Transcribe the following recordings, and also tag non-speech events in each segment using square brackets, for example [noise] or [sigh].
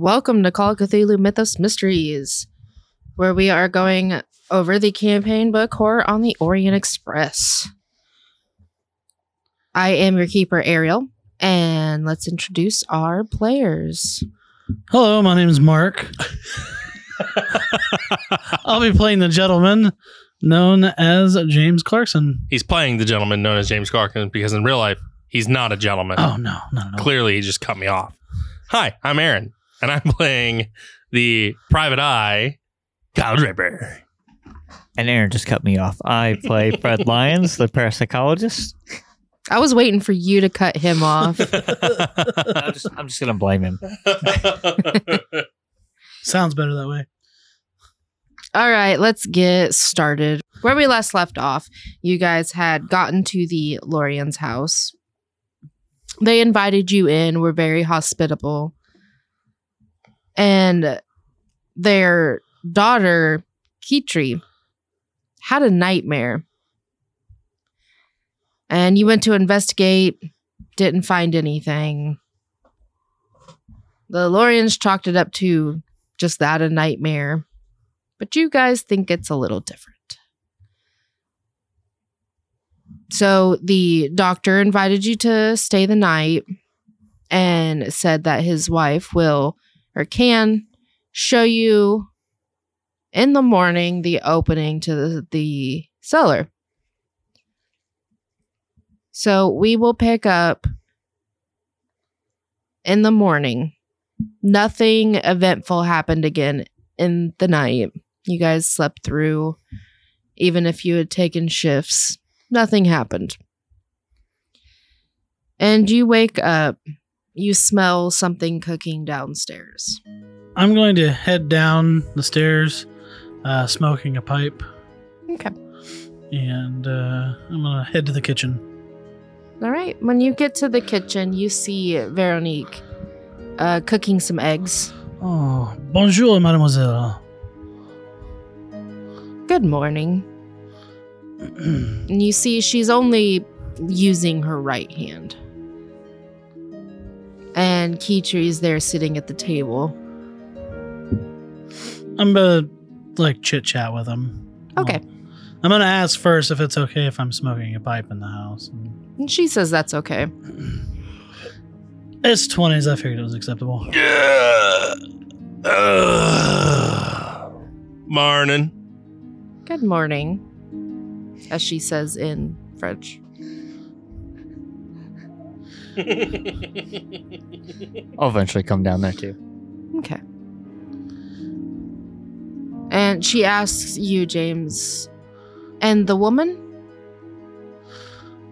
Welcome to Call of Cthulhu Mythos Mysteries, where we are going over the campaign book Horror on the Orient Express. I am your keeper, Ariel, and let's introduce our players. Hello, my name is Mark. I'll be playing the gentleman known as James Clarkson. He's playing the gentleman known as James Clarkson because in real life, he's not a gentleman. Oh no, no, no. Clearly, he just cut me off. Hi, I'm Aaron, and I'm playing the private eye, Kyle Draper. And Aaron just cut me off. I play [laughs] Fred Lyons, the parapsychologist. I was waiting for you to cut him off. [laughs] I'm just, I'm just gonna blame him. [laughs] Sounds better that way. All right, let's get started. Where we last left off, you guys had gotten to the Lorian's house. They invited you in, were very hospitable. And their daughter, Kitri, had a nightmare. And you went to investigate, didn't find anything. The Lorians chalked it up to just that a nightmare. But you guys think it's a little different. So the doctor invited you to stay the night and said that his wife will or can show you in the morning the opening to the, the cellar. So we will pick up in the morning. Nothing eventful happened again in the night. You guys slept through, even if you had taken shifts, nothing happened. And you wake up, you smell something cooking downstairs. I'm going to head down the stairs, uh, smoking a pipe, Okay. and uh, I'm gonna head to the kitchen. All right. When you get to the kitchen, you see Veronique uh, cooking some eggs. Oh, bonjour, mademoiselle. Good morning. [clears throat] and you see she's only using her right hand. And Kitri's there sitting at the table. I'm gonna like chit chat with him. Okay. I'm gonna ask first if it's okay if I'm smoking a pipe in the house. And she says that's okay. It's 20s. I figured it was acceptable. Yeah. Uh, morning. Good morning. As she says in French. I'll eventually come down there too. Okay. And she asks you, James, and the woman?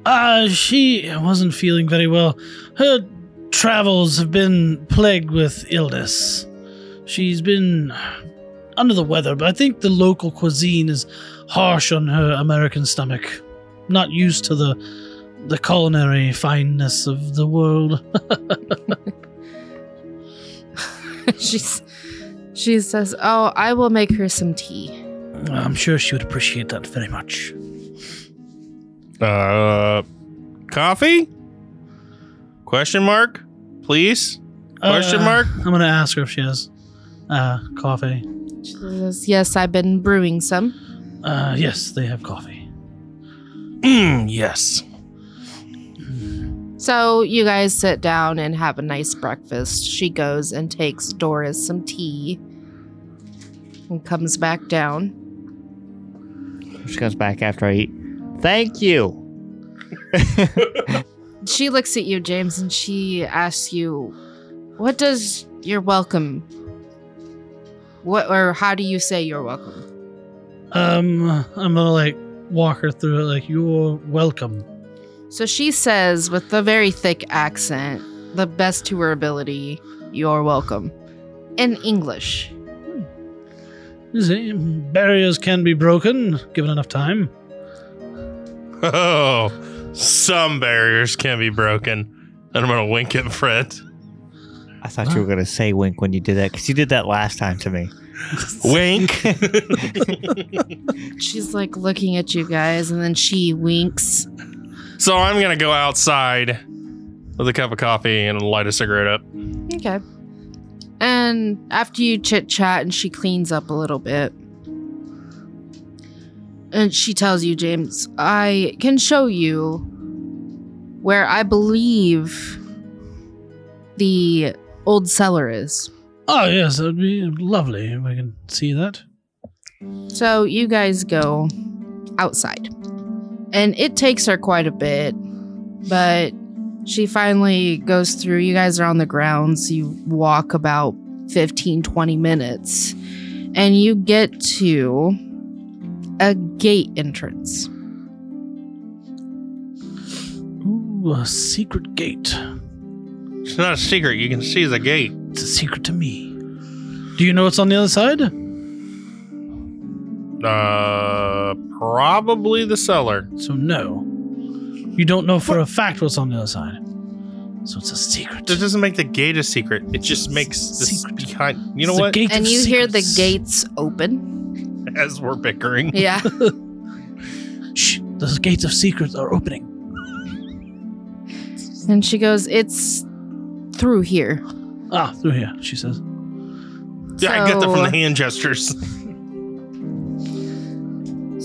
Uh, she wasn't feeling very well. Her travels have been plagued with illness. She's been under the weather, but I think the local cuisine is harsh on her American stomach. Not used to the the culinary fineness of the world. [laughs] She's she says, "Oh, I will make her some tea." I'm sure she would appreciate that very much. Uh, coffee? Question mark? Please? Question Uh, mark? I'm gonna ask her if she has uh, coffee. She says, yes, I've been brewing some. Uh, yes, they have coffee. Mm, yes. So you guys sit down and have a nice breakfast. She goes and takes Doris some tea and comes back down. She comes back after I eat. Thank you. [laughs] She looks at you, James, and she asks you, What does you're welcome? What or how do you say you're welcome? Um, I'm gonna like walk her through it. Like you're welcome. So she says with a very thick accent, the best to her ability, you're welcome. In English. Hmm. You see, barriers can be broken given enough time. Oh, some barriers can be broken. And I'm going to wink at Fred. I thought you were gonna say wink when you did that because you did that last time to me. [laughs] Wink. [laughs] She's like looking at you guys and then she winks. So I'm going to go outside with a cup of coffee and light a cigarette up. Okay. And after you chit chat and she cleans up a little bit. And she tells you, James, I can show you where I believe the old cellar is. Oh yes, that would be lovely if I can see that. So you guys go outside. And it takes her quite a bit, but she finally goes through. You guys are on the grounds. You walk about 15, 20 minutes, and you get to a gate entrance. Ooh, a secret gate. It's not a secret. You can see the gate. It's a secret to me. Do you know what's on the other side? Uh, probably the cellar. So no. You don't know for a fact what's on the other side. So it's a secret. That doesn't make the gate a secret. It just makes the Secret. behind. You know It's what? gate And of you hear the gates open. [laughs] As we're bickering. Yeah. [laughs] Shh, the gates of secrets are opening. and she goes, It's through here. Ah, through here, she says. Yeah, I get that from the hand gestures. [laughs]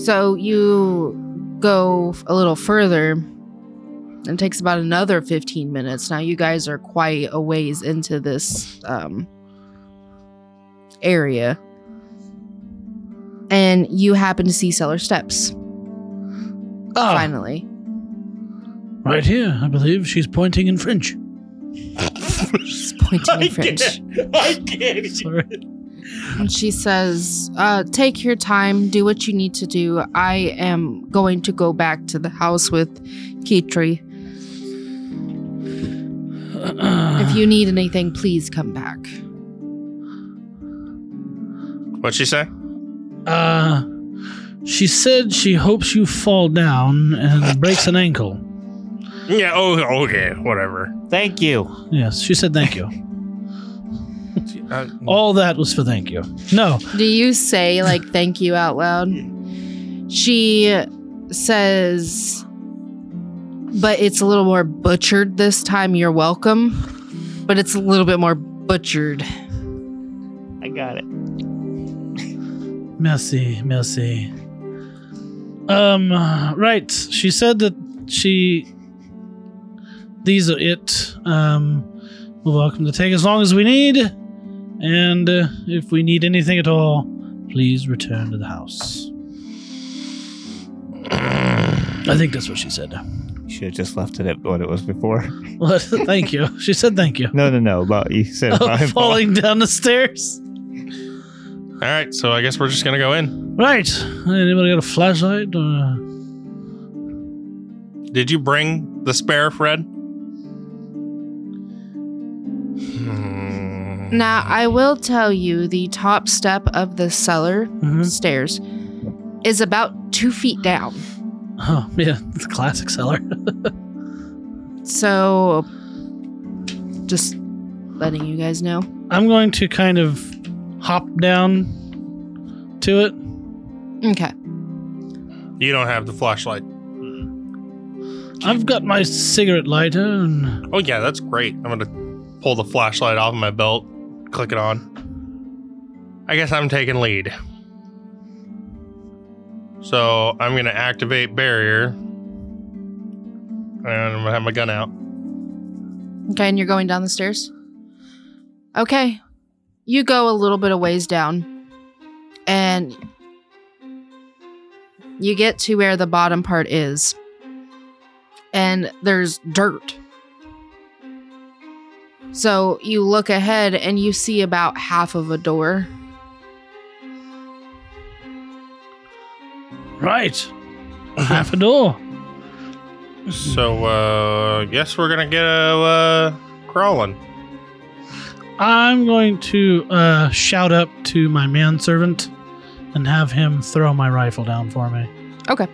So you go a little further. and It takes about another 15 minutes. Now you guys are quite a ways into this um, area. And you happen to see cellar steps. Ah, Finally. right here, I believe. She's pointing in French. She's pointing in [laughs] French. I can't. Sorry. And she says, uh, Take your time, do what you need to do. I am going to go back to the house with Kitri. If you need anything, please come back. What'd she say? Uh, she said she hopes you fall down and breaks an ankle. Yeah. Oh, okay. Whatever. Thank you. Yes, she said thank you. Uh, All that was for thank you. No, Do you say, like, thank you out loud? She says, but it's a little more butchered this time. You're welcome. But it's a little bit more butchered. I got it. merci, merci. Um, right. She said that she. These are it. Um, we're welcome to take as long as we need, and uh, if we need anything at all, please return to the house. I think that's what she said. You should have just left it at what it was before. [laughs] Well, thank you. She said thank you. No, no, no. But you said Oh, about him falling down the stairs. all right. So I guess we're just gonna go in. Right. Anybody got a flashlight? Or... Did you bring the spare, Fred? Now, I will tell you the top step of the cellar Mhm. stairs is about two feet down. Oh, yeah, [laughs] it's a classic cellar. [laughs] So, just letting you guys know. I'm going to kind of hop down to it. Okay. You don't have the flashlight. I've got my cigarette lighter and Oh yeah, that's great. I'm gonna pull the flashlight off of my belt, click it on. I guess I'm taking lead. So I'm gonna activate barrier, and I'm gonna have my gun out. Okay, and you're going down the stairs? Okay. You go a little bit of ways down, and you get to where the bottom part is, and there's dirt. So you look ahead and you see about half of a door. right, half a door. So uh, guess we're gonna get a uh, crawling. I'm going to uh, shout up to my manservant and have him throw my rifle down for me. Okay.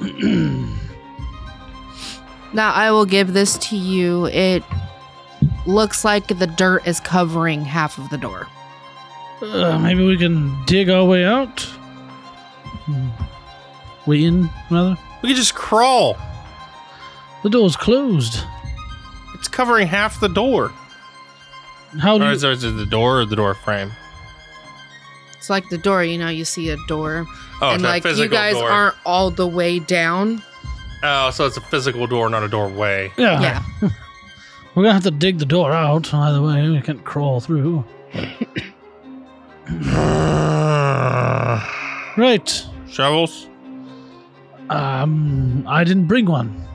[clears throat] Now I will give this to you. It looks like the dirt is covering half of the door. Uh, maybe we can dig our way out. Hmm. Way in, rather. We can just crawl. The door's closed. It's covering half the door. How do Or you, is, is it the door or the door frame? It's like the door, you know, you see a door. Oh, and it's a like physical you guys door. aren't all the way down. Oh, so it's a physical door, not a doorway. yeah. Yeah. [laughs] We're gonna have to dig the door out. Either way, we can't crawl through. [sighs] Right. Shovels? Um, I didn't bring one.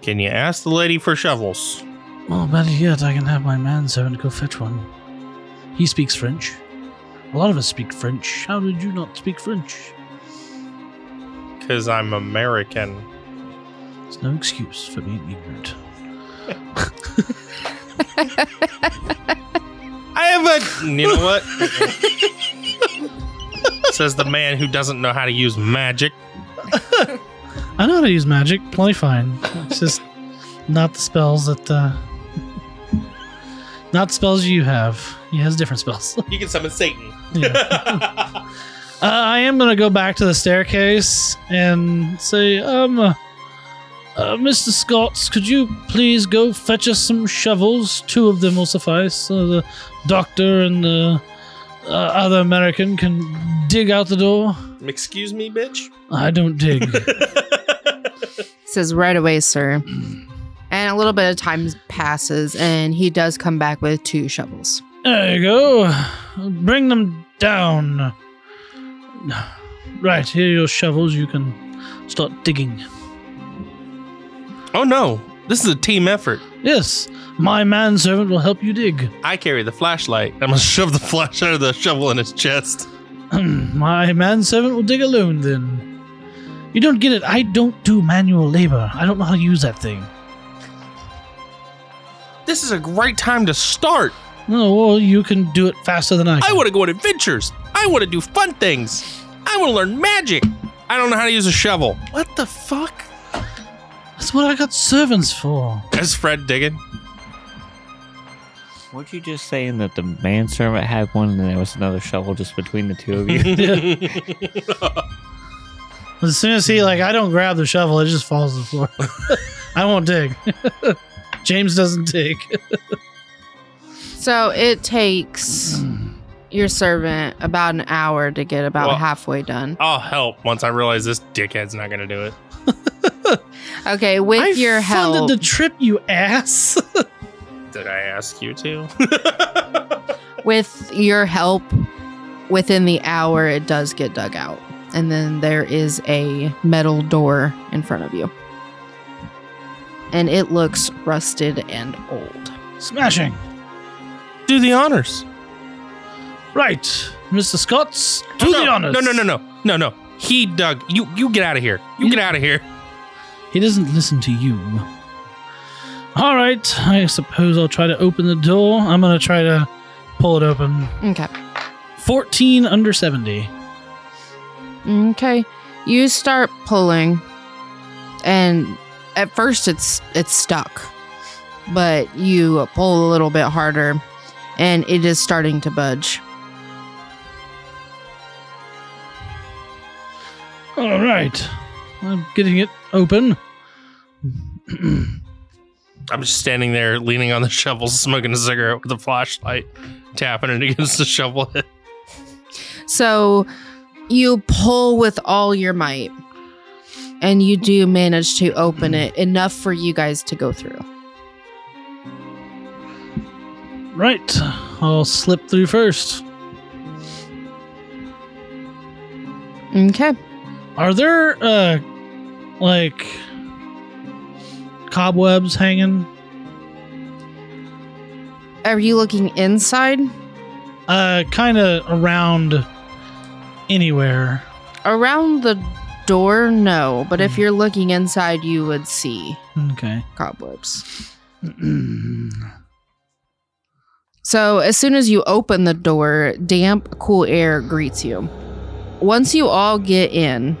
Can you ask the lady for shovels? Well, better yet, I can have my manservant go fetch one. He speaks French. A lot of us speak French. How did you not speak French? Because I'm American. It's no excuse for being ignorant. [laughs] I have a. You know what? Says the man who doesn't know how to use magic. I know how to use magic, plenty fine. It's just not the spells that, uh, not the spells you have. He has different spells. You can summon Satan. Yeah. [laughs] Uh, I am gonna go back to the staircase and say, um, uh, uh, Mr. Scotts, could you please go fetch us some shovels? Two of them will suffice. Uh, the doctor and the uh, other American can dig out the door. Excuse me, bitch. I don't dig. [laughs] says right away, sir. And a little bit of time passes, and he does come back with two shovels. there you go. Bring them down. Right, here are your shovels. You can start digging. oh no, this is a team effort. Yes, my manservant will help you dig. I carry the flashlight. I'm gonna shove the flashlight of the shovel in his chest. [clears throat] My manservant will dig alone then. You don't get it. I don't do manual labor. I don't know how to use that thing. This is a great time to start. No, well, you can do it faster than I I want to go on adventures. I want to do fun things. I want to learn magic. I don't know how to use a shovel. What the fuck? That's what I got servants for. Is Fred digging? Weren't you just saying that the manservant had one and there was another shovel just between the two of you? [laughs] As soon as he, like, I don't grab the shovel, it just falls to the floor. [laughs] I won't dig. [laughs] James doesn't dig. So it takes your servant about an hour to get about Well- halfway done. I'll help once I realize this dickhead's not gonna do it. [laughs] Okay, with I your help, funded the trip, you ass. [laughs] Did I ask you to? [laughs] with your help, within the hour, it does get dug out, and then there is a metal door in front of you, and it looks rusted and old. Smashing. Do the honors. Right, Mr. Scotts, do Oh, no, the honors. No, no, no, no, no, no. He dug. You, you get out of here. You get out of here. He doesn't listen to you. All right, I suppose I'll try to open the door. I'm gonna try to pull it open. Okay. 14 under 70. Okay. You start pulling and at first it's it's stuck. But you pull a little bit harder and it is starting to budge. All right. I'm getting it open. [clears throat] I'm just standing there leaning on the shovel, smoking a cigarette with a flashlight, tapping it against the shovel head. [laughs] So you pull with all your might, and you do manage to open it enough for you guys to go through. Right. I'll slip through first. Okay. Are there uh like cobwebs hanging? Are you looking inside? Uh kind of around anywhere. Around the door, no. But if you're looking inside, you would see Okay. cobwebs. [clears throat] So, as soon as you open the door, damp, cool air greets you. Once you all get in,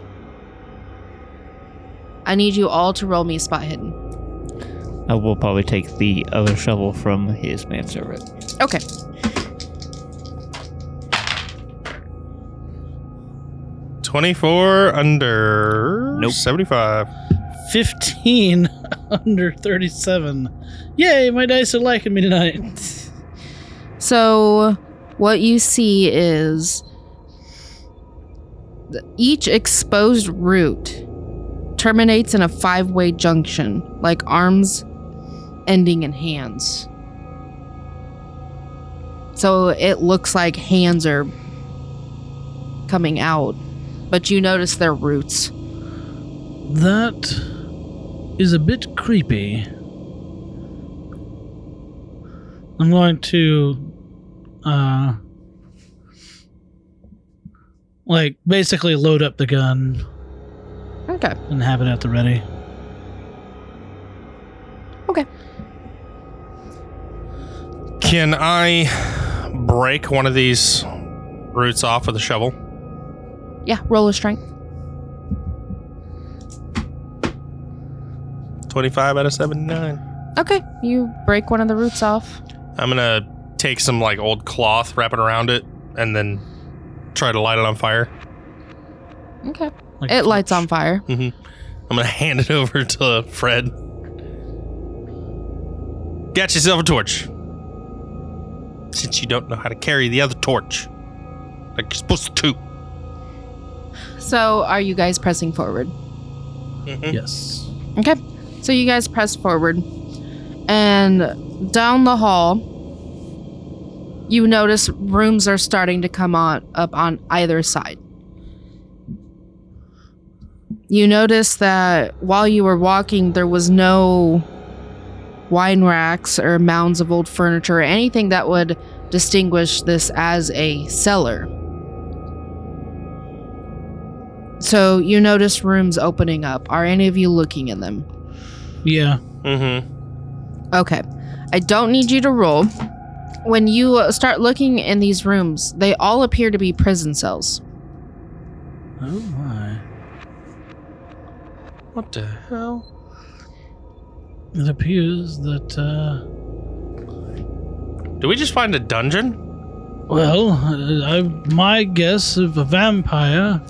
I need you all to roll me spot hidden. I will probably take the other shovel from his manservant. Okay. Twenty-four under Nope. seventy-five. 15 [laughs] under 37. Yay, my dice are liking me tonight. So, what you see is each exposed root terminates in a five way junction, like arms ending in hands. So, it looks like hands are coming out, but you notice they're roots. That is a bit creepy. I'm going to uh like basically load up the gun Okay. and have it at the ready. Okay. Can I break one of these roots off with a shovel? Yeah, roll a strength. Twenty-five out of seventy-nine. Okay, you break one of the roots off. I'm gonna take some like old cloth, wrap it around it, and then try to light it on fire. Okay. Like It lights on fire. I'm gonna [laughs] hand it over to Fred. Get yourself a torch. Since you don't know how to carry the other torch, like you're supposed to. So, are you guys pressing forward? Mhm. Yes. Okay. So, you guys press forward. And down the hall, you notice rooms are starting to come on up on either side. You notice that while you were walking, there was no wine racks or mounds of old furniture or anything that would distinguish this as a cellar. So you notice rooms opening up. Are any of you looking in them? Yeah. Mm-hmm. Okay. I don't need you to roll. When you uh, start looking in these rooms, they all appear to be prison cells. Oh my. What the hell? It appears that uh Did we just find a dungeon? well, uh, I, my guess if a vampire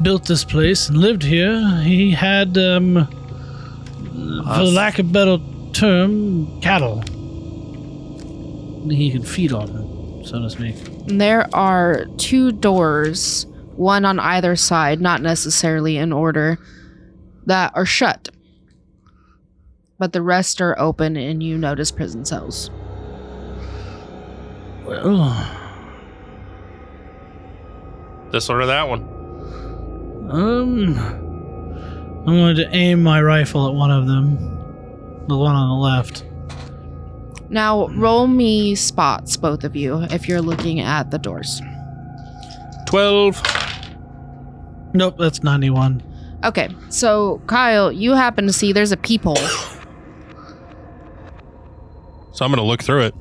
built this place and lived here, he had um for lack of better term, cattle. He can feed on, so to speak. There are two doors, one on either side, not necessarily in order, that are shut. But the rest are open, and you notice prison cells. Well, This one or that one? um, I'm going to aim my rifle at one of them, the one on the left. Now, roll me spots, both of you, if you're looking at the doors. Twelve. Nope, that's 91. Okay, so Kyle, you happen to see there's a peephole. So I'm gonna look through it.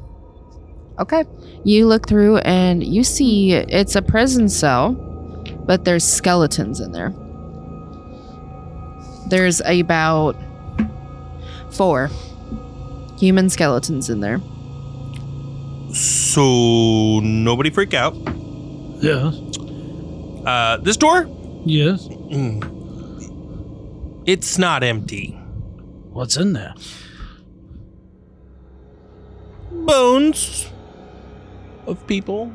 Okay. You look through and you see it's a prison cell, but there's skeletons in there. There's about four human skeletons in there. So nobody freak out. Yes. Uh, this door? Yes. Mm. It's not empty. What's in there? Bones of people.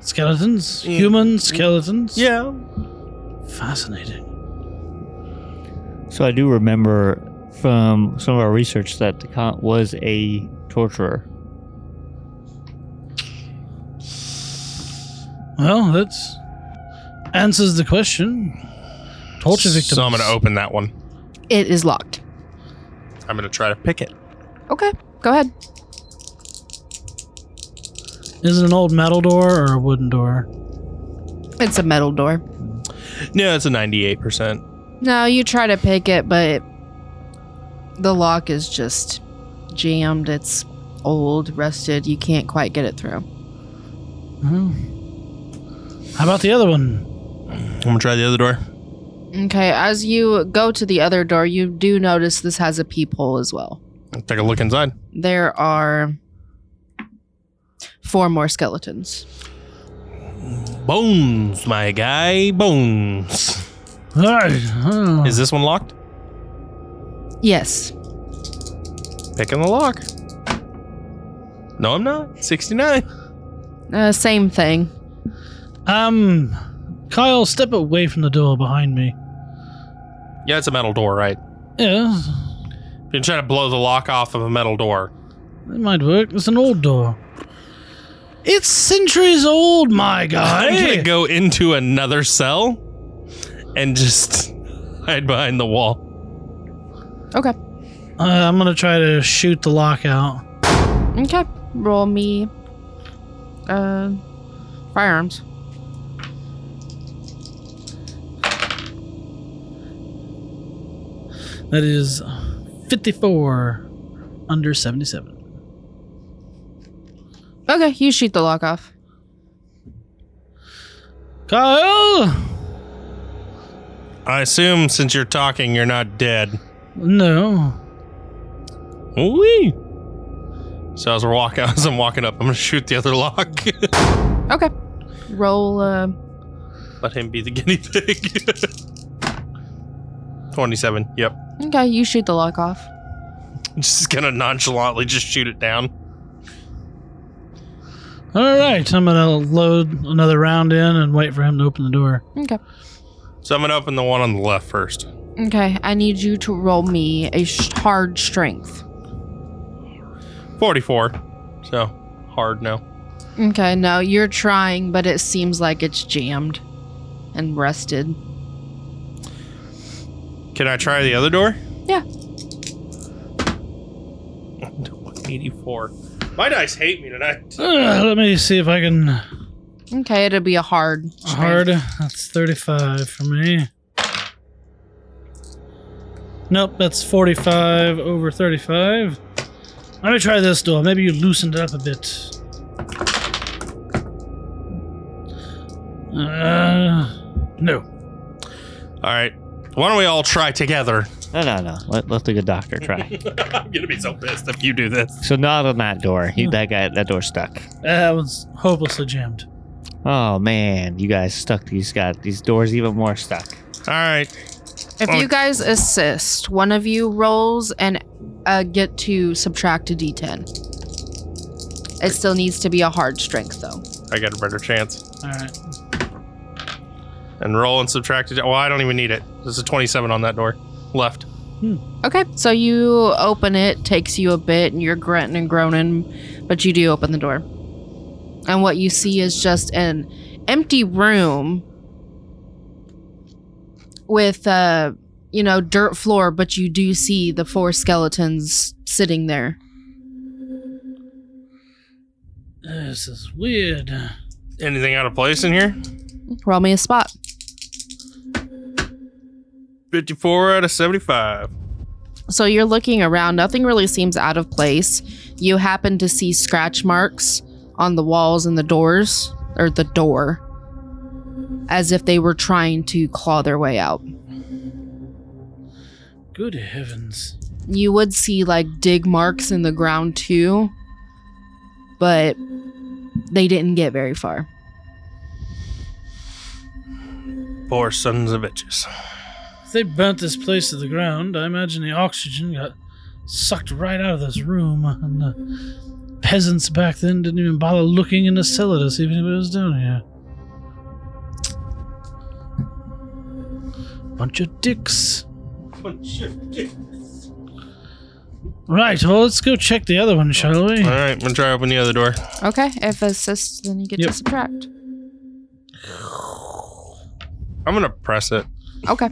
Skeletons? Mm. Human skeletons? Yeah. Fascinating. So I do remember from some of our research that the Count was a torturer. Well, that answers the question. Torture victims. So I'm going to open that one. It is locked. I'm going to try to pick it. Okay, go ahead. Is it an old metal door or a wooden door? It's a metal door. No, it's a 98%. No, you try to pick it, but the lock is just jammed. It's old, rusted. You can't quite get it through. Hmm. How about the other one? I'm going to try the other door. Okay, as you go to the other door, you do notice this has a peephole as well. Take a look inside. There are four more skeletons. Bones, my guy. Bones. All right. Is this one locked? Yes. Picking the lock. No, I'm not. 69. Uh, same thing. Um, Kyle, step away from the door behind me. Yeah, it's a metal door, right? Yeah, You can try to blow the lock off of a metal door. it might work. It's an old door. It's centuries old, my [laughs] guy. I'm gonna go into another cell and just [laughs] hide behind the wall. Okay. Uh, I'm gonna try to shoot the lock out. Okay. Roll me uh firearms. That is 54 under 77. Okay, you shoot the lock off. Kyle? I assume since you're talking, you're not dead. No. Wee. So as we're walking, [laughs] as I'm walking up, I'm gonna shoot the other lock. [laughs] Okay. Roll uh Let him be the guinea pig. [laughs] Twenty-seven. Yep. okay, you shoot the lock off. Just gonna nonchalantly just shoot it down. All right, I'm gonna load another round in and wait for him to open the door. Okay. So I'm gonna open the one on the left first. Okay, I need you to roll me a hard strength. Forty-four. So hard no. Okay, no, you're trying, but it seems like it's jammed and rusted. Can I try the other door? Yeah. 84. My dice hate me tonight. Uh, let me see if I can. Okay, it'll be a hard. strength. Hard. That's 35 for me. Nope, that's 45 over 35. Let me try this door. Maybe you loosened it up a bit. Uh, no. All right. Why don't we all try together? No, no, no. Let, let the good doctor try. [laughs] I'm gonna be so pissed if you do this. so not on that door. He, that guy, that door stuck. That was hopelessly jammed. Oh man, you guys stuck. These got these doors even more stuck. All right. If Oh. you guys assist, one of you rolls and uh, get to subtract a d10. It still needs to be a hard strength, though. I got a better chance. All right. And roll and subtract it. Well, I don't even need it. There's a 27 on that door. Left. Okay, so you open it, takes you a bit, and you're grunting and groaning, but you do open the door. And what you see is just an empty room with, uh, you know, dirt floor, but you do see the four skeletons sitting there. This is weird. Anything out of place in here? Roll me a spot. 54 out of 75. So you're looking around, nothing really seems out of place. You happen to see scratch marks on the walls and the doors, or the door, as if they were trying to claw their way out. Good heavens. You would see like dig marks in the ground too, but they didn't get very far. Poor sons of bitches. If they burnt this place to the ground, I imagine the oxygen got sucked right out of this room, and the peasants back then didn't even bother looking in the cellar to see if anybody was down here. Bunch of dicks. Bunch of dicks. Right, well, let's go check the other one, shall we? All right, I'm gonna try open the other door. Okay, if assists, then you get Yep. to subtract. I'm gonna press it. Okay.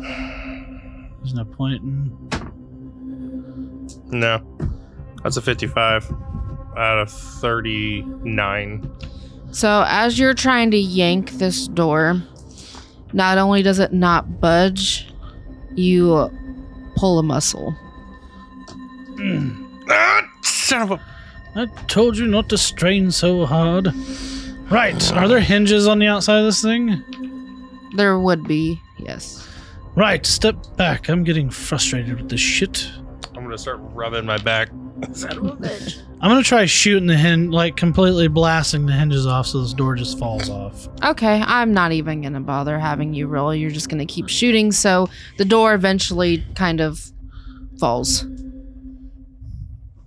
There's no point in. No, that's a 55 out of 39. So as you're trying to yank this door, not only does it not budge, you pull a muscle. [clears throat] Ah, son of a. I told you not to strain so hard. Right, are there hinges on the outside of this thing? There would be, yes. Right, step back. I'm getting frustrated with this shit. I'm gonna start rubbing my back. I'm gonna try shooting the hinge, like completely blasting the hinges off so this door just falls off. Okay, I'm not even gonna bother having you roll. You're just gonna keep shooting, so the door eventually kind of falls.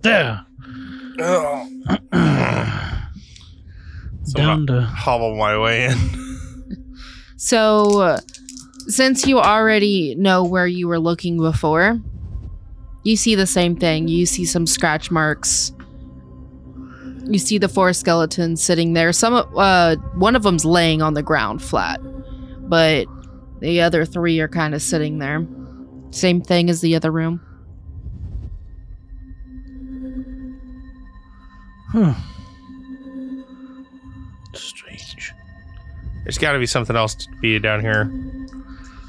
There. So Down I'm gonna to. hobble my way in. So, uh, since you already know where you were looking before, you see the same thing. You see some scratch marks. You see the four skeletons sitting there. Some, uh, one of them's laying on the ground flat, but the other three are kind of sitting there. Same thing as the other room. Huh. Strange. There's got to be something else to be down here.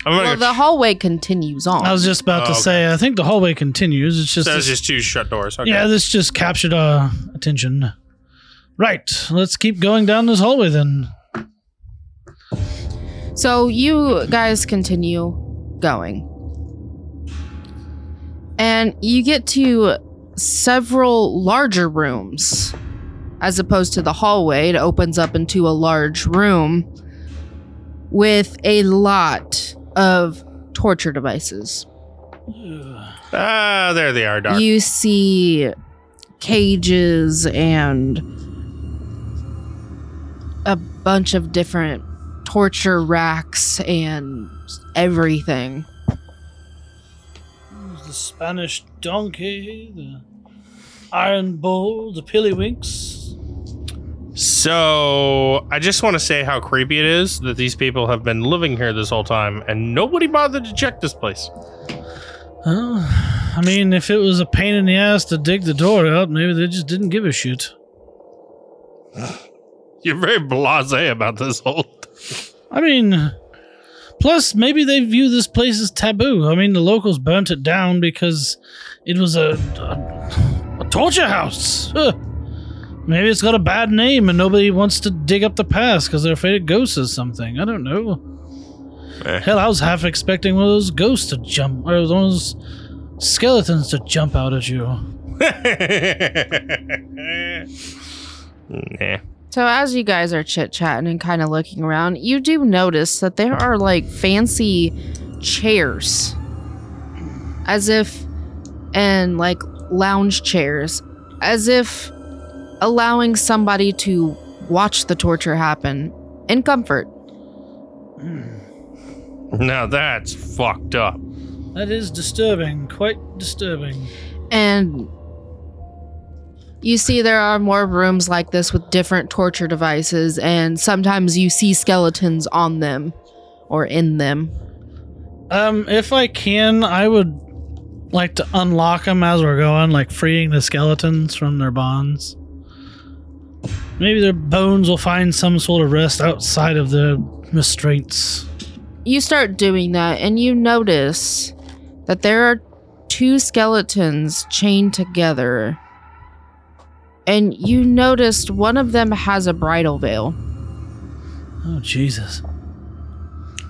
I'm gonna Well, go the hallway continues on. I was just about Oh, to okay. say, I think the hallway continues. It's just. There's this- just two shut doors. Okay. Yeah, this just captured our attention. Right, let's keep going down this hallway then. So you guys continue going. And you get to several larger rooms. As opposed to the hallway, it opens up into a large room with a lot of torture devices. Ah, there they are, Doc. You see cages and a bunch of different torture racks and everything. The Spanish donkey, the iron bull, the pillywinks. So I just want to say how creepy it is that these people have been living here this whole time and nobody bothered to check this place. Well, I mean, if it was a pain in the ass to dig the door out, maybe they just didn't give a shit. [sighs] You're very blasé about this whole. I mean, plus maybe they view this place as taboo. I mean, the locals burnt it down because it was a a, a torture house. Maybe it's got a bad name and nobody wants to dig up the past because they're afraid of ghosts or something. I don't know. Eh. Hell, I was half expecting one of those ghosts to jump, or one of those skeletons to jump out at you. [laughs] nah. So as you guys are chit chatting and kind of looking around, you do notice that there are like fancy chairs, as if, and like lounge chairs, as if allowing somebody to watch the torture happen in comfort. Now that's fucked up. That is disturbing, quite disturbing. And you see there are more rooms like this with different torture devices, and sometimes you see skeletons on them or in them. Um, if I can, I would like to unlock them as we're going, like freeing the skeletons from their bonds. Maybe their bones will find some sort of rest outside of the restraints. You start doing that, and you notice that there are two skeletons chained together. And you noticed one of them has a bridal veil. Oh Jesus!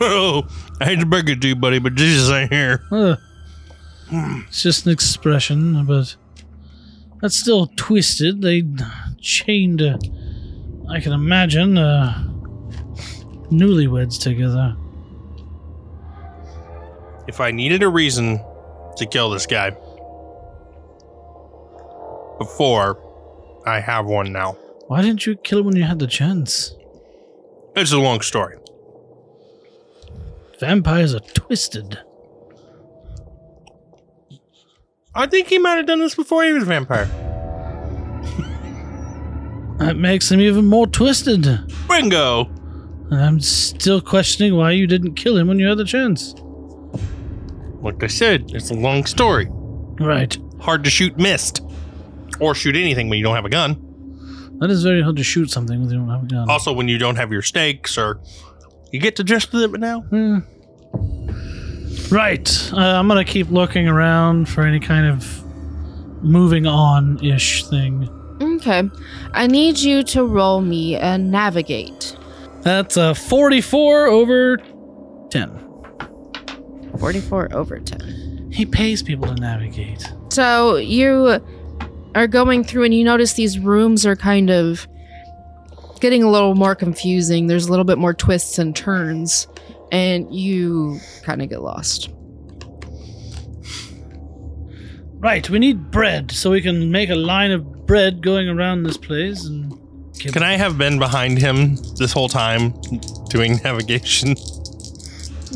Oh, I hate to break it to you, buddy, but Jesus ain't here. Ugh. It's just an expression, but that's still twisted. They chained, uh, I can imagine, uh, newlyweds together. If I needed a reason to kill this guy before, I have one now. Why didn't you kill him when you had the chance? It's a long story. Vampires are twisted. I think he might have done this before he was a vampire. That makes them even more twisted. Bingo! And I'm still questioning why you didn't kill him when you had the chance. Like I said, it's a long story. Right. Hard to shoot mist. Or shoot anything when you don't have a gun. That is very hard to shoot something when you don't have a gun. Also, when you don't have your stakes, or you get the gist of it now. Hmm. Right. Uh, I'm gonna keep looking around for any kind of moving on ish thing. Okay. I need you to roll me a navigate. That's a 44 over 10. 44 over 10. He pays people to navigate. So you are going through and you notice these rooms are kind of getting a little more confusing. There's a little bit more twists and turns, and you kind of get lost. Right, we need bread so we can make a line of bread going around this place and give- Can I have been behind him this whole time doing navigation?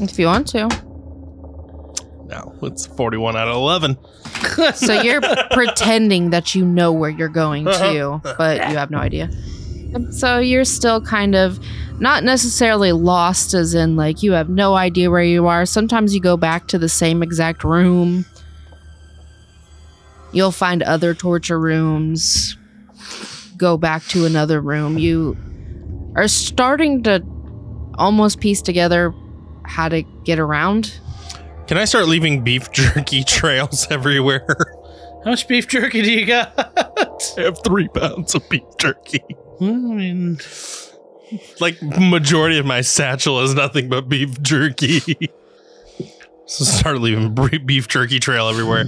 If you want to. No, it's 41 out of 11. [laughs] So you're pretending that you know where you're going to, uh-huh. but you have no idea. So you're still kind of not necessarily lost, as in, like, you have no idea where you are. Sometimes you go back to the same exact room. You'll find other torture rooms, go back to another room. You are starting to almost piece together how to get around. Can I start leaving beef [laughs] jerky trails everywhere? How much beef jerky do you got? [laughs] I have three pounds of beef jerky. I mean, Like, majority of my satchel is nothing but beef jerky. [laughs] so start leaving beef jerky trail everywhere.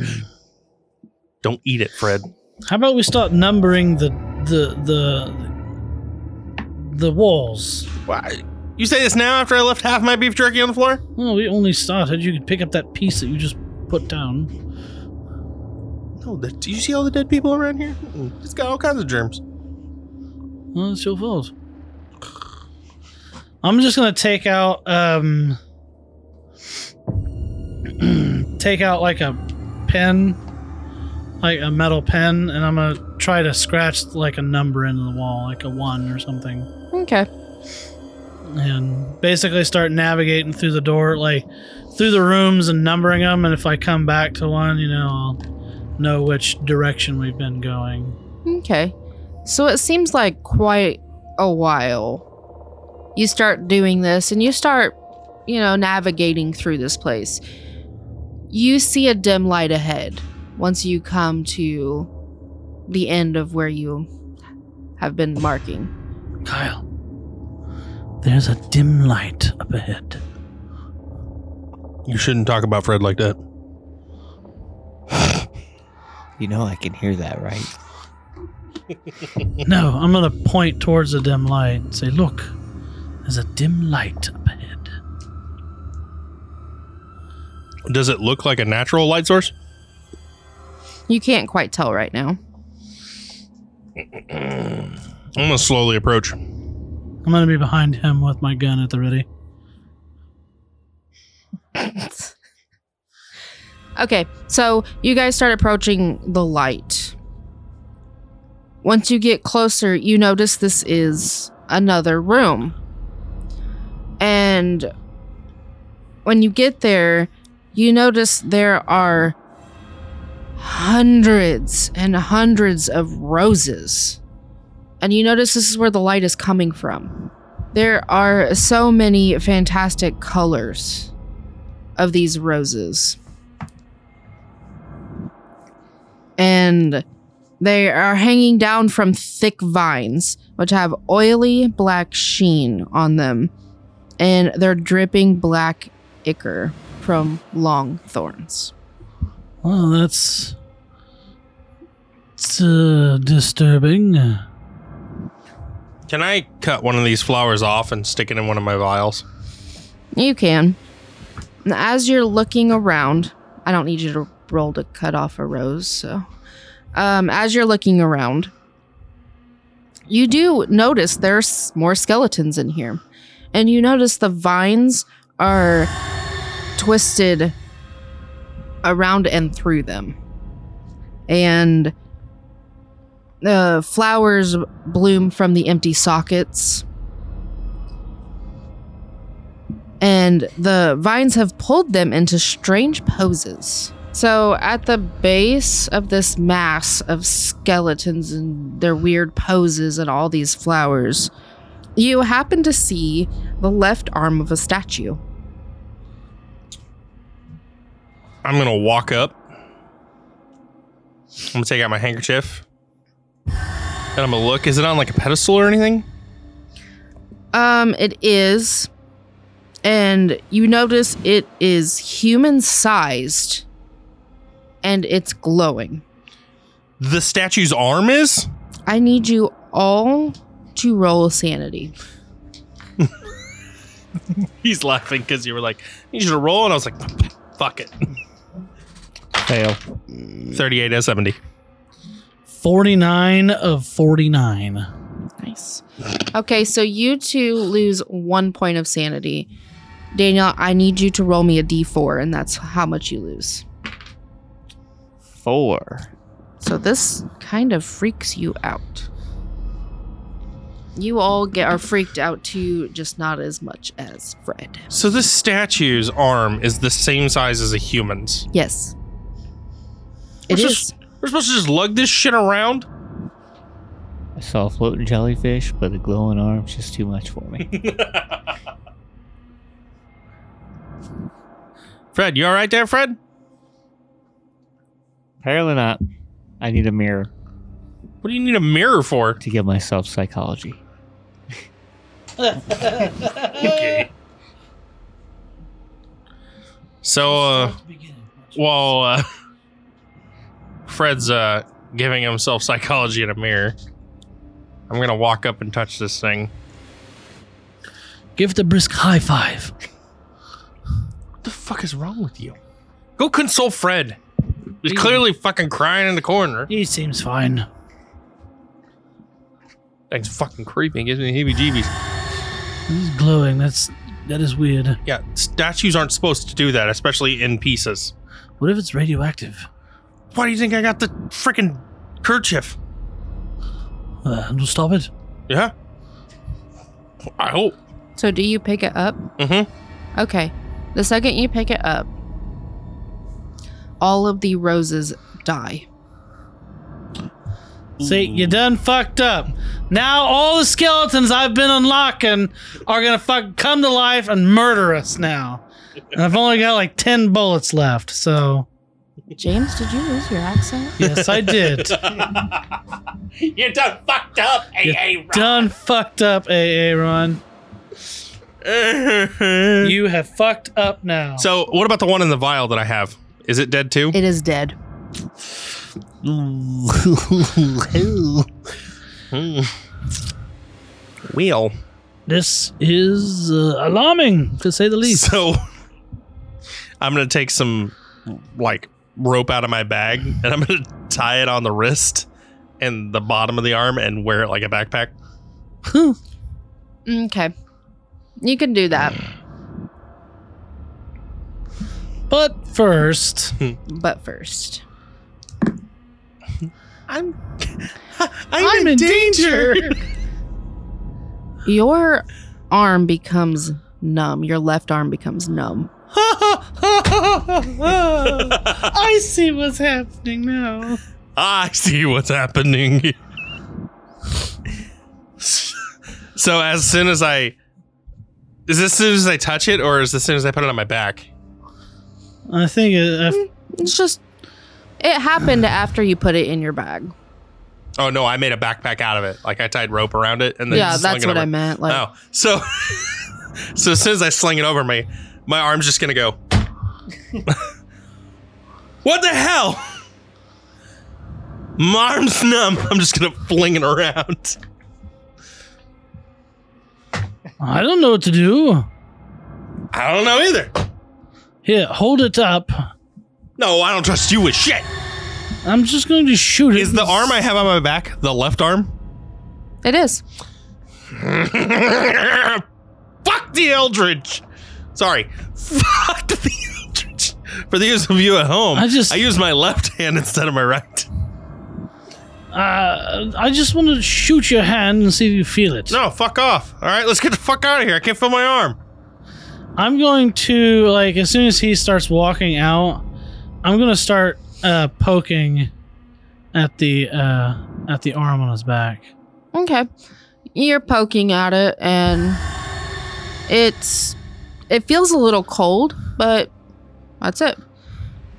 Don't eat it, Fred. how about we start numbering the the the the walls? Why? You say this now after I left half my beef jerky on the floor? Well, we only started. You could pick up that piece that you just put down. No, the, do you see all the dead people around here? It's got all kinds of germs. Well, it's your fault. I'm just gonna take out um [clears throat] take out like a pen, like a metal pen, and I'm gonna try to scratch like a number into the wall, like a one or something, Okay. and basically start navigating through the door, like through the rooms and numbering them. And if I come back to one, you know, I'll know which direction we've been going. Okay. So it seems like quite a while. You start doing this and you start, you know, navigating through this place. You see a dim light ahead once you come to the end of where you have been marking. Kyle, there's a dim light up ahead. You shouldn't talk about Fred like that. [sighs] You know I can hear that, right? No, I'm gonna point towards the dim light and say, "Look, there's a dim light up ahead." Does it look like a natural light source? You can't quite tell right now. I'm gonna slowly approach. I'm gonna be behind him with my gun at the ready. [laughs] Okay, so you guys start approaching the light. Once you get closer, you notice this is another room. And when you get there, you notice there are hundreds and hundreds of roses. And you notice this is where the light is coming from. There are so many fantastic colors of these roses. and they are hanging down from thick vines, which have oily black sheen on them, and they're dripping black ichor from long thorns. Well, that's it's uh, disturbing. Can I cut one of these flowers off and stick it in one of my vials? You can. As you're looking around, I don't need you to roll to cut off a rose, so um, as you're looking around, you do notice there's more skeletons in here. And you notice the vines are twisted around and through them. And the flowers bloom from the empty sockets. And the vines have pulled them into strange poses. So, at the base of this mass of skeletons and their weird poses and all these flowers, you happen to see the left arm of a statue. I'm gonna walk up. I'm gonna take out my handkerchief. And I'm gonna look. Is it on like a pedestal or anything? Um, it is. And you notice it is human sized and it's glowing. The statue's arm is? I need you all to roll sanity. [laughs] He's laughing because you were like, I need you to roll, and I was like, fuck it. Fail. 38 out of 70. 49 of 49. Nice. Okay, so you two lose one point of sanity. Daniel, I need you to roll me a d4, and that's how much you lose. Four. So this kind of freaks you out. You all get are freaked out too, just not as much as Fred. So this statue's arm is the same size as a human's. Yes. We're It is. just- We're supposed to just lug this shit around? I saw a floating jellyfish, but the glowing arm's just too much for me. [laughs] Fred, you all right there, Fred? Apparently not. I need a mirror What do you need a mirror for? to give myself psychology. [laughs] Okay. So, uh, while uh, Fred's uh, giving himself psychology in a mirror, I'm gonna walk up and touch this thing. Give the brisk high five. What the fuck is wrong with you? Go console Fred. He's clearly fucking crying in the corner. He seems fine. That's fucking creepy. It gives me heebie-jeebies. He's glowing. That's that is weird. Yeah, statues aren't supposed to do that, especially in pieces. What if it's radioactive? Why do you think I got the freaking kerchief? Uh, we'll stop it. Yeah. I hope. So do you pick it up? Mm-hmm. Okay. The second you pick it up, all of the roses die. See, you done fucked up. Now all the skeletons I've been unlocking are gonna fuck come to life and murder us now. And I've only got like ten bullets left, so James, did you lose your accent? yes, I did. [laughs] You're done fucked up, You done fucked up, AA Ron. [laughs] You have fucked up now. so, what about the one in the vial that I have? Is it dead too? It is dead. [laughs] Wheel. this is uh, alarming, to say the least. So, I'm gonna take some like rope out of my bag and I'm gonna tie it on the wrist and the bottom of the arm and wear it like a backpack. Hmm. Okay. You can do that. But first, [laughs] But first, [laughs] [laughs] I'm I'm in danger. your arm becomes numb. Your left arm becomes numb. [laughs] I see what's happening now. I see what's happening. so as soon as I is this as soon as I touch it or is this as soon as I put it on my back? I think uh, It's just, it happened after you put it in your bag. Oh no, I made a backpack out of it. Like I tied rope around it and then yeah, slung that's it what over. I meant. Like, oh, so [laughs] so as soon as I sling it over me, my arm's just gonna go. [laughs] what the hell? My arm's numb. I'm just gonna fling it around. I don't know what to do. I don't know either. Here, hold it up. No, I don't trust you with shit. I'm just going to shoot it. Is the arm I have on my back the left arm? It is. [laughs] Fuck the Eldritch. Sorry. Fuck the Eldritch. For those of you at home, I just- I use my left hand instead of my right. Uh, I just want to shoot your hand and see if you feel it. No, fuck off. All right, let's get the fuck out of here. I can't feel my arm. I'm going to like as soon as he starts walking out, I'm gonna start uh, poking at the uh, at the arm on his back. Okay. You're poking at it and it's it feels a little cold, but that's it.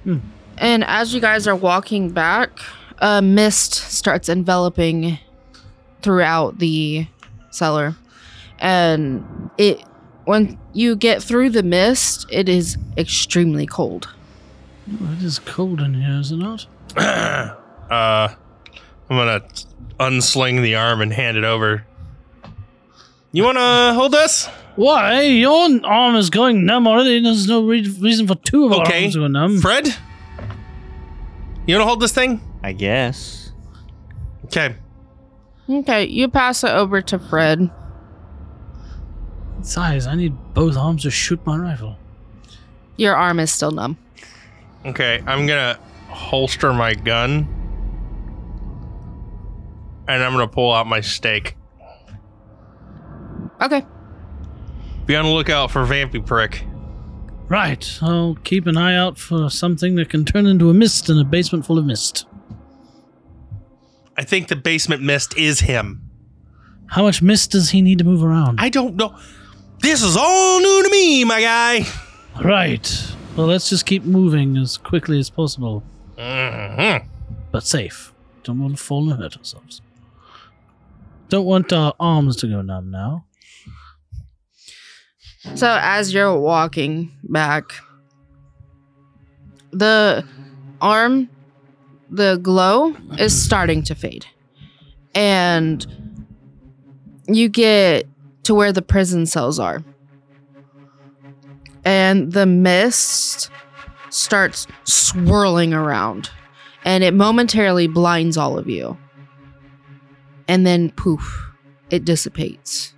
Hmm. And as you guys are walking back, a mist starts enveloping throughout the cellar. And it when you get through the mist, it is extremely cold. It is cold in here, is it not? [clears throat] uh, I'm gonna unsling the arm and hand it over. You wanna hold this? Why? Your arm is going numb already. There's no re- reason for two of our Okay. arms to go numb. Fred? You wanna hold this thing? I guess. Okay. Okay, you pass it over to Fred. Besides, I need both arms to shoot my rifle. Your arm is still numb. Okay, I'm gonna holster my gun. And I'm gonna pull out my stake. Okay. Be on the lookout for Vampy Prick. Right. I'll keep an eye out for something that can turn into a mist in a basement full of mist. I think the basement mist is him. How much mist does he need to move around? I don't know. This is all new to me, my guy. Right. Well, let's just keep moving as quickly as possible, Mhm. but safe. Don't want to fall and hurt ourselves. Don't want our arms to go numb now. So as you're walking back, the arm, the glow is starting to fade. And you get to where the prison cells are. And the mist starts swirling around. And it momentarily blinds all of you. And then poof, it dissipates.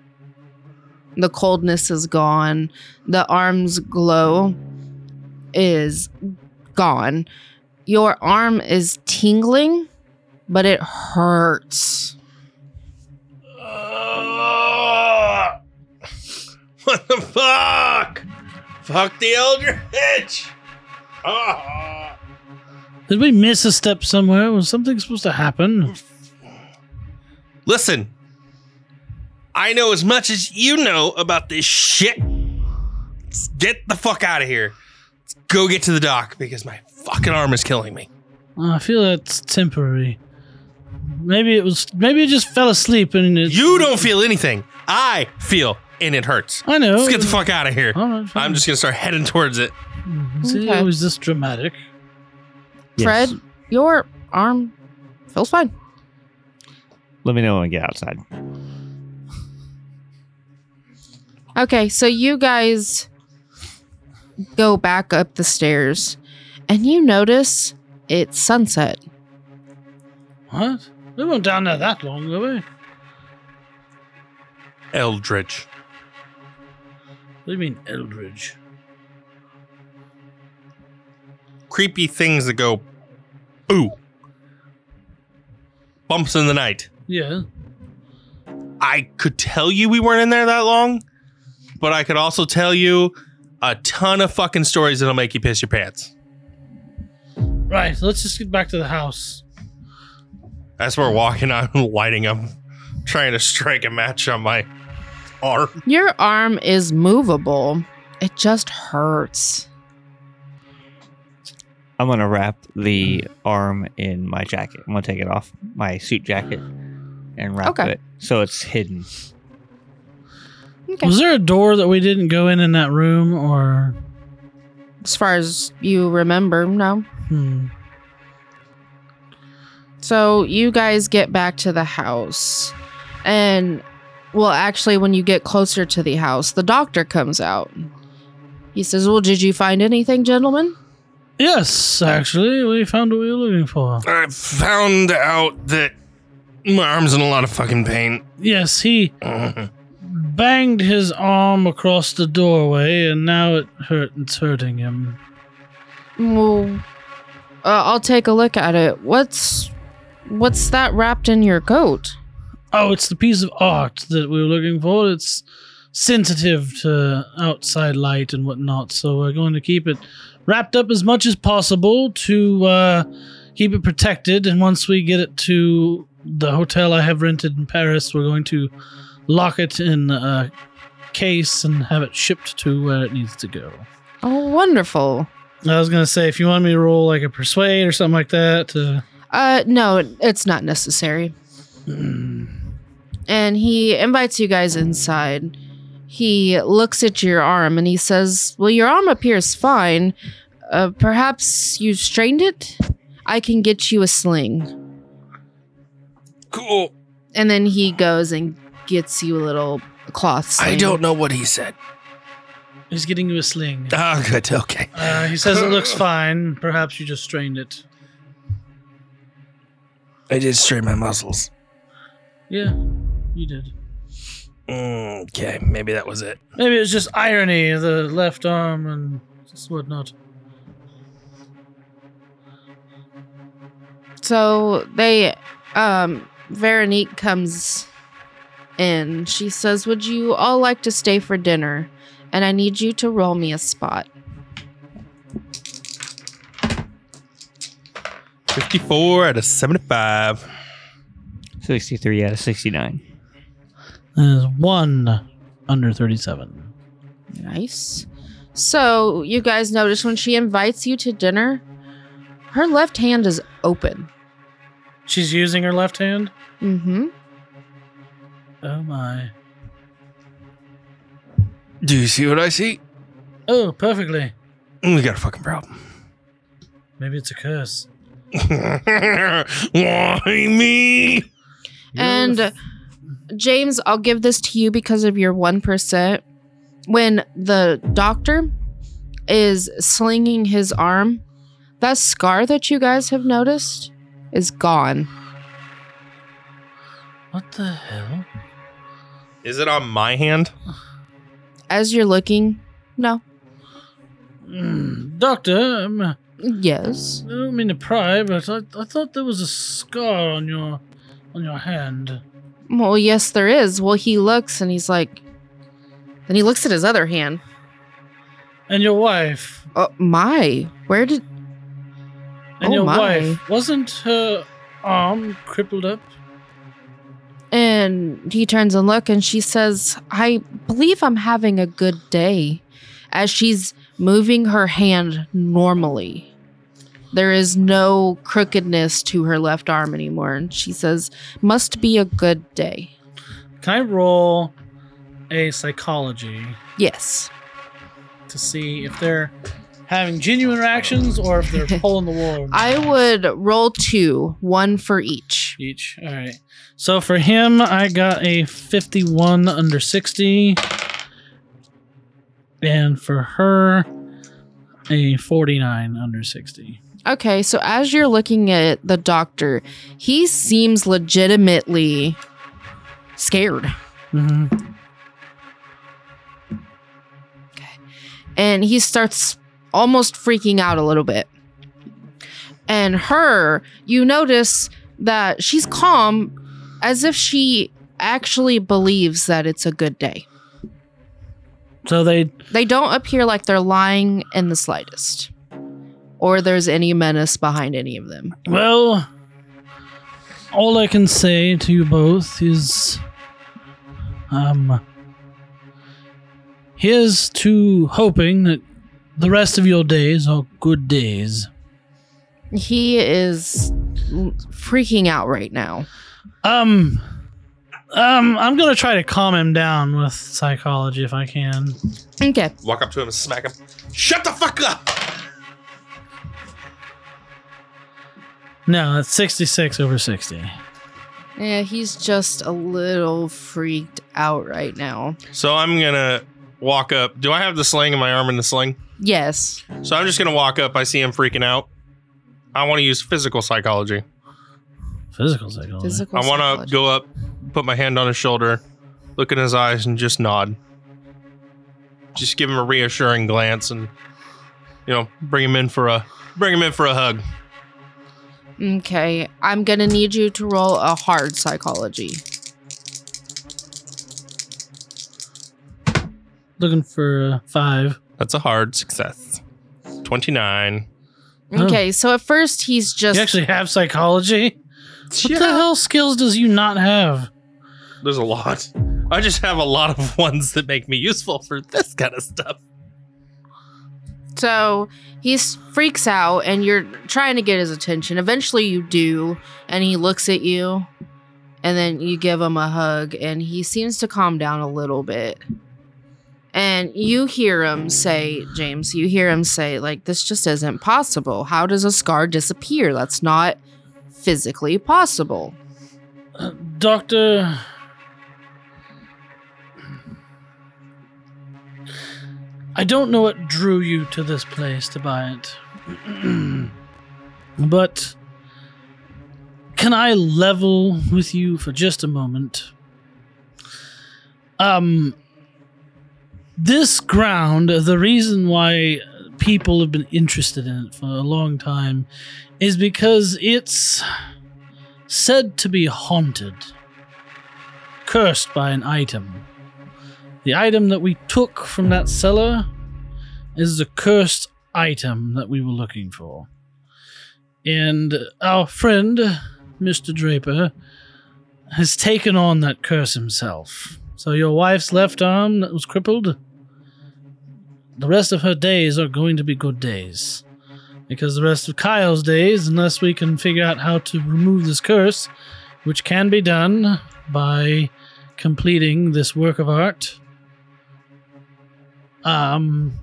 The coldness is gone. The arm's glow is gone. Your arm is tingling, but it hurts. Ugh. [laughs] what the fuck? Fuck the Eldritch. Ah. Did we miss a step somewhere? Was something supposed to happen? Listen, I know as much as you know about this shit. Let's get the fuck out of here. Let's go get to the dock because my fucking arm is killing me. Uh, I feel that's temporary. Maybe it was. Maybe it just fell asleep and it. You don't feel anything. I feel, and it hurts. I know. Let's get the fuck out of here. All right, fine. I'm just gonna start heading towards it. See, Okay. it was this dramatic. Yes. Fred, your arm feels fine. Let me know when I get outside. Okay, so you guys go back up the stairs and you notice it's sunset. What? We weren't down there that long, were we? Eldritch. What do you mean, Eldritch? Creepy things that go boo. Bumps in the night. Yeah. I could tell you we weren't in there that long, but I could also tell you a ton of fucking stories that'll make you piss your pants. Right. So let's just get back to the house. As we're walking, I'm [laughs] lighting up, trying to strike a match on my arm. Your arm is movable. It just hurts. I'm gonna wrap the arm in my jacket. I'm gonna take it off my suit jacket and wrap Okay. it so it's hidden. Okay. Was there a door that we didn't go in in that room, or? As far as you remember, no. Hmm. So you guys get back to the house, and well, actually, when you get closer to the house, the doctor comes out. He says, Well, did you find anything, gentlemen? Yes, actually, we found what we were looking for. I found out that my arm's in a lot of fucking pain. Yes, he banged his arm across the doorway, and now it hurt. It's hurting him. Well, uh, I'll take a look at it. What's what's that wrapped in your coat? Oh, it's the piece of art that we were looking for. It's sensitive to outside light and whatnot, so we're going to keep it wrapped up as much as possible to uh, keep it protected. And once we get it to the hotel I have rented in Paris, we're going to lock it in a case and have it shipped to where it needs to go. Oh, wonderful. I was gonna say if you want me to roll like a persuade or something like that. Uh, Uh, no, it's not necessary. and he invites you guys inside. He looks at your arm and he says, Well, your arm appears fine. Uh, perhaps you strained it? I can get you a sling. Cool. And then he goes and gets you a little cloth sling. I don't know what he said. he's getting you a sling. [laughs] Ah, good. Okay. Uh, he says it looks fine. Perhaps you just strained it. I did strain my muscles. Yeah, you did. Mm, Okay, maybe that was it. Maybe it's just irony, the left arm and just whatnot. So they, um, Veronique comes in. She says, Would you all like to stay for dinner? And I need you to roll me a spot. 54 out of 75. 63 out of 69. There's one under 37. Nice. So you guys notice when she invites you to dinner, her left hand is open. She's using her left hand? Mm-hmm. Oh my. Do you see what I see? Oh, perfectly. We got a fucking problem. Maybe it's a curse. [laughs] Why me? [laughs] And uh, James, I'll give this to you because of your 1%. When the doctor is slinging his arm, that scar that you guys have noticed is gone. What the hell? Is it on my hand? As you're looking, no. Mm, doctor, um, I don't mean to pry, but I, I thought there was a scar on your on your hand. Well, yes, there is. Well, he looks and he's like, then he looks at his other hand. And your wife. Oh, my. Where did. And Oh your my. wife. Wasn't her arm crippled up? And he turns and look and she says, I believe I'm having a good day. As she's moving her hand normally. There is no crookedness to her left arm anymore. And she says, must be a good day. Can I roll a psychology Yes. to see if they're having genuine reactions or if they're [laughs] pulling the wool I would roll two, one for each. each? All right. So for him, I got a 51 under 60. And for her, a 49 under 60. Okay, so as you're looking at the doctor, he seems legitimately scared. Mm-hmm. Okay. and he starts almost freaking out a little bit. And her, you notice that she's calm as if she actually believes that it's a good day. So they They don't appear like they're lying in the slightest or there's any menace behind any of them. Well, all I can say to you both is, um, here's to hoping that the rest of your days are good days. He is freaking out right now. Um, um, I'm gonna try to calm him down with psychology if I can. Okay. Walk up to him and smack him. Shut the fuck up! No, that's 66 over 60. Yeah, he's just a little freaked out right now. So I'm gonna walk up. Do I have the sling in my arm in the sling? Yes. So I'm just gonna walk up. I see him freaking out. I want to use physical psychology. Physical psychology. Physical. I want to go up, put my hand on his shoulder, look in his eyes, and just nod. Just give him a reassuring glance, and you know, bring him in for a bring him in for a hug. Okay, I'm gonna need you to roll a hard psychology. Looking for uh, five. That's a hard success. Twenty nine. Oh. Hmm. Okay, so at first he's just You actually have psychology? What the hell skills does you not have? There's a lot. I just have a lot of [laughs] ones that make me useful for this kind of stuff. So he s- freaks out, and you're trying to get his attention. Eventually, you do, and he looks at you, and then you give him a hug, and he seems to calm down a little bit. And you hear him say, James, you hear him say, like, this just isn't possible. How does a scar disappear? That's not physically possible. Doctor. I don't know what drew you to this place to buy it. [clears throat] but can I level with you for just a moment? Um this ground, the reason why people have been interested in it for a long time is because it's said to be haunted, cursed by an item. The item that we took from that cellar is the cursed item that we were looking for. And our friend, Mr. Draper, has taken on that curse himself. So your wife's left arm that was crippled, the rest of her days are going to be good days. Because the rest of Kyle's days, unless we can figure out how to remove this curse, which can be done by completing this work of art. Um,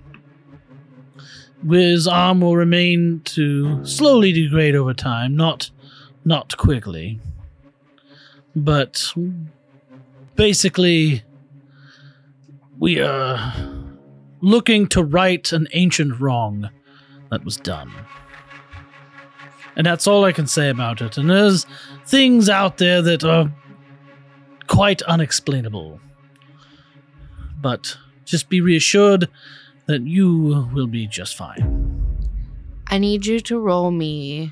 his arm will remain to slowly degrade over time, not not quickly, but basically, we are looking to right an ancient wrong that was done. And that's all I can say about it. And there's things out there that are quite unexplainable. But just be reassured that you will be just fine. I need you to roll me,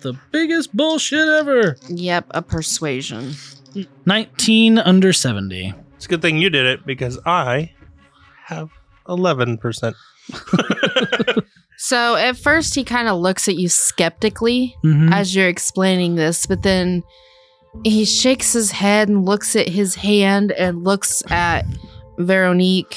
The biggest bullshit ever. yep, a persuasion. 19 under 70. It's a good thing you did it because I have eleven percent. So at first he kind of looks at you skeptically Mhm. as you're explaining this, but then he shakes his head and looks at his hand and looks at Veronique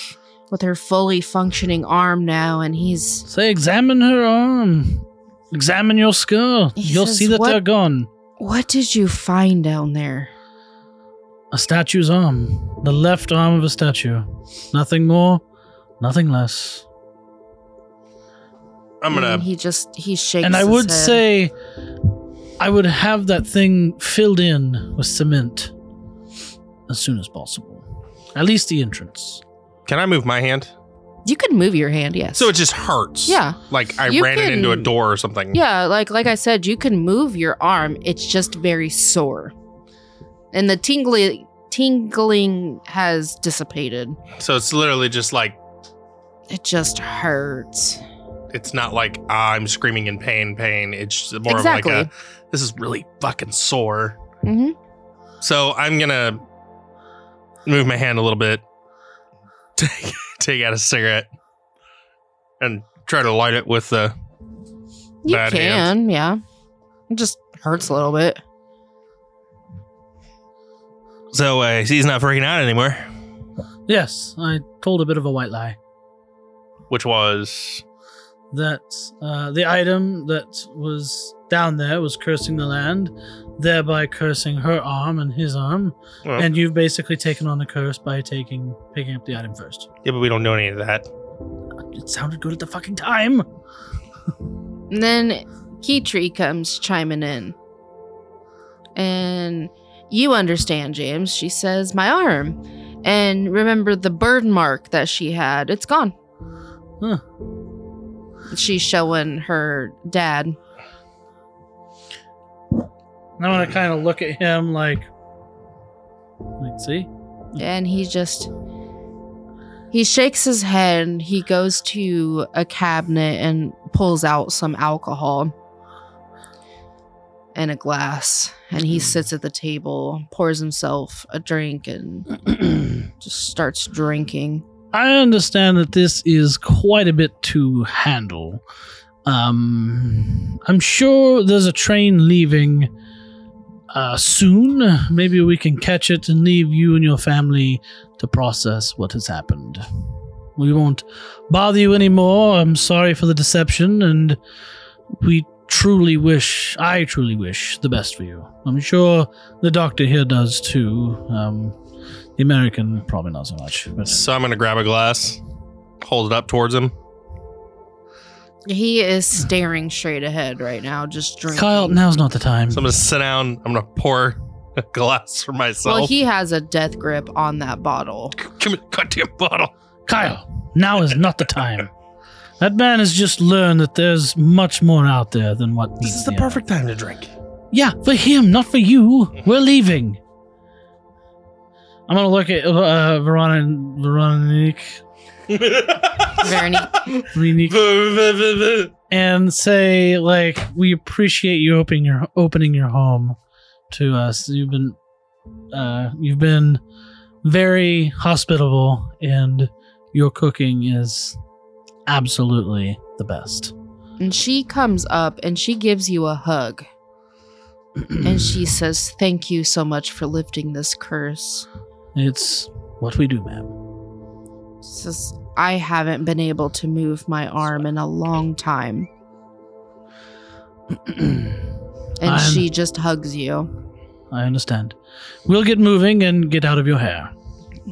with her fully functioning arm now and he's Say, examine her arm. Examine your skull. You'll says, see that "What?" they're gone. what did you find down there? A statue's arm. The left arm of a statue. Nothing more, nothing less. I'm gonna. And he just he shakes and I his would head. say I would have that thing filled in with cement as soon as possible. At least the entrance. Can I move my hand? you could move your hand, yes. So it just hurts. Yeah. Like I You ran it into a door or something. Yeah, like like I said, you can move your arm. It's just very sore. And the tingly tingling has dissipated. So it's literally just like It just hurts. it's not like ah, I'm screaming in pain, pain. It's more Exactly. of like a this is really fucking sore. hmm So I'm gonna move my hand a little bit, [laughs] take take out a cigarette, and try to light it with the. You Bad can, hands. yeah. It just hurts a little bit. So uh, he's not freaking out anymore, Yes, I told a bit of a white lie. which was That uh, the item that was down there was cursing the land, thereby cursing her arm and his arm. well, And you've basically taken on the curse by taking picking up the item first. yeah, but we don't know any of that. It sounded good at the fucking time. And then Keytree comes chiming in. And You understand, James. She says, My arm. And remember the burn mark that she had? It's gone. Huh. She's showing her dad. I want to kind of look at him like, like, see? and he just he shakes his head he goes to a cabinet and pulls out some alcohol and a glass and he sits at the table pours himself a drink and [clears throat] just starts drinking I understand that this is quite a bit to handle. Um, I'm sure there's a train leaving uh, soon. Maybe we can catch it and leave you and your family to process what has happened. We won't bother you anymore. I'm sorry for the deception, and we truly wish, I truly wish, the best for you. I'm sure the doctor here does too. Um, the American probably not so much. But So I'm gonna grab a glass, hold it up towards him. he is staring straight ahead right now just drinking Kyle, now's not the time. So I'm gonna sit down. I'm gonna pour a glass for myself. well he has a death grip on that bottle Give me the goddamn bottle. Kyle, now is not the time. [laughs] That man has just learned that there's much more out there than what This is the perfect time to drink. Yeah, for him, not for you. We're leaving. I'm gonna look at uh, Veronica, Veronique, [laughs] Veronique. Veronique, and say like, we appreciate you opening your opening your home to us. You've been, uh, you've been very hospitable, and your cooking is absolutely the best. And she comes up and she gives you a hug. [clears throat] and she says, Thank you so much for lifting this curse. It's what we do, ma'am. She says, I haven't been able to move my arm in a long time. [clears throat] And I'm- she just hugs you. I understand. We'll get moving and get out of your hair.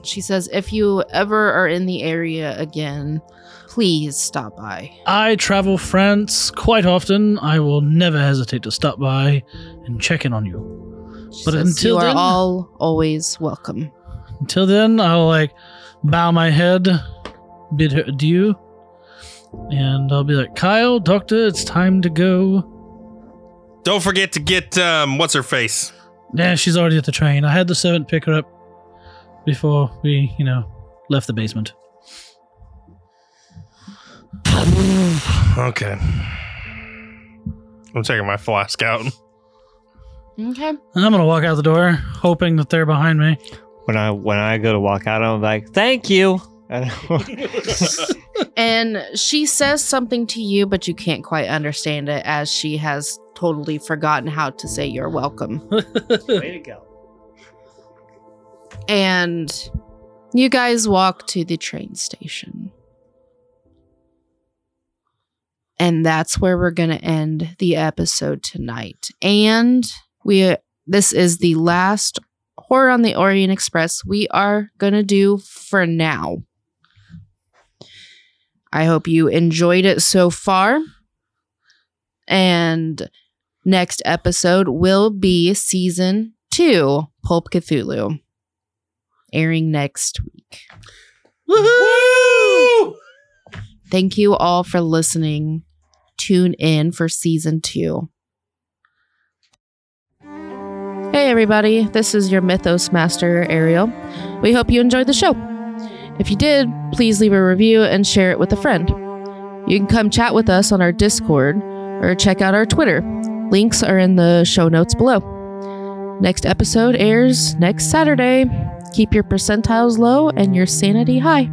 She says, If you ever are in the area again, please stop by. I travel France quite often. I will never hesitate to stop by and check in on you. She But says, until you are then- all always welcome. Until then, I'll like bow my head, bid her adieu, and I'll be like, Kyle, doctor, it's time to go. Don't forget to get um, what's her face. Yeah, she's already at the train. I had the servant pick her up before we, you know, left the basement. Okay. I'm taking my flask out. Okay. And I'm gonna walk out the door, hoping that they're behind me. When I when I go to walk out, I'm like, "Thank you." And [laughs] And she says something to you, but you can't quite understand it as she has totally forgotten how to say you're welcome. [laughs] Way to go. And you guys walk to the train station. And that's where we're going to end the episode tonight. And we this is the last Horror on the Orient Express we are going to do for now. I hope you enjoyed it so far. And next episode will be season 2 Pulp Cthulhu airing next week. Woohoo! Thank you all for listening. Tune in for season two. Hey, everybody, this is your Mythos Master, Ariel. We hope you enjoyed the show. If you did, please leave a review and share it with a friend. You can come chat with us on our Discord or check out our Twitter. Links are in the show notes below. Next episode airs next Saturday. Keep your percentiles low and your sanity high.